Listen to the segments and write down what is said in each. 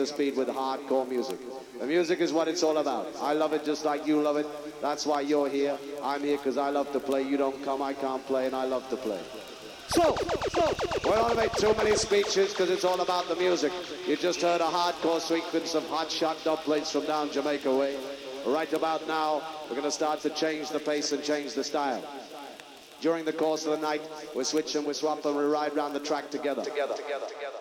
to speed with hardcore music. The music is what it's all about. I love it just like you love it. That's why you're here. I'm here because I love to play. You don't come, I can't play, and I love to play. So, so, we don't make too many speeches because it's all about the music. You just heard a hardcore sequence of hot shot dubplates from down Jamaica way. Right about now, we're going to start to change the pace and change the style. During the course of the night, we switch and we swap and we ride around the track together. Together, together, together.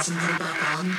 Katzenbauern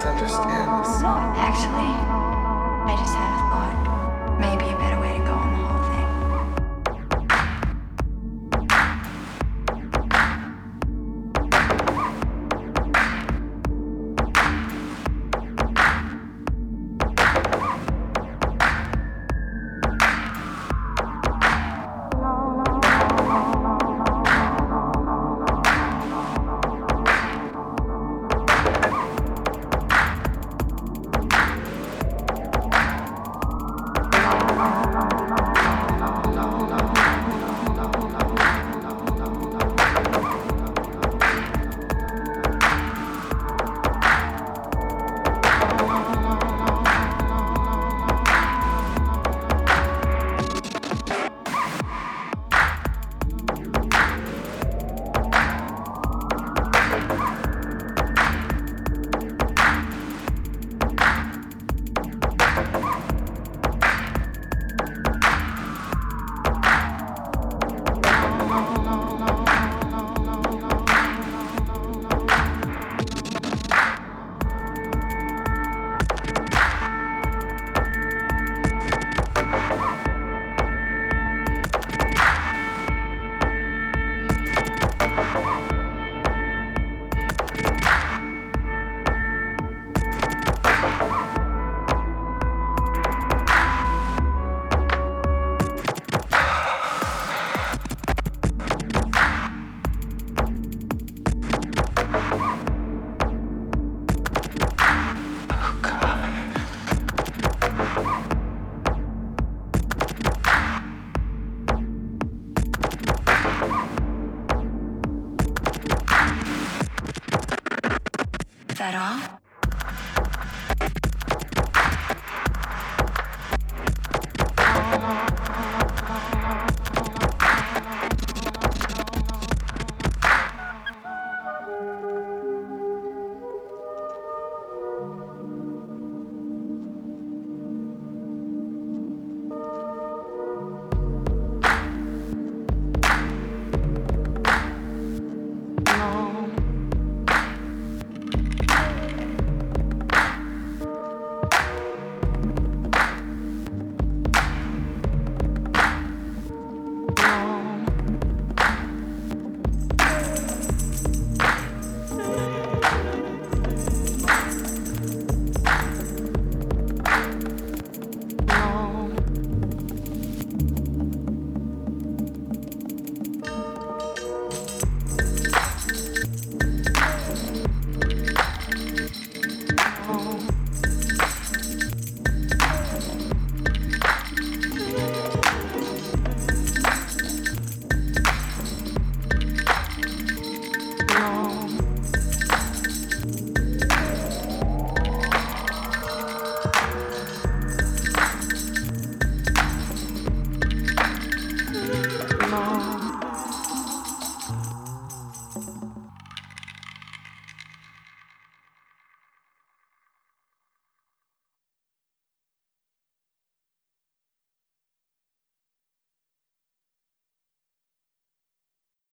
to understand this. No, actually, I just have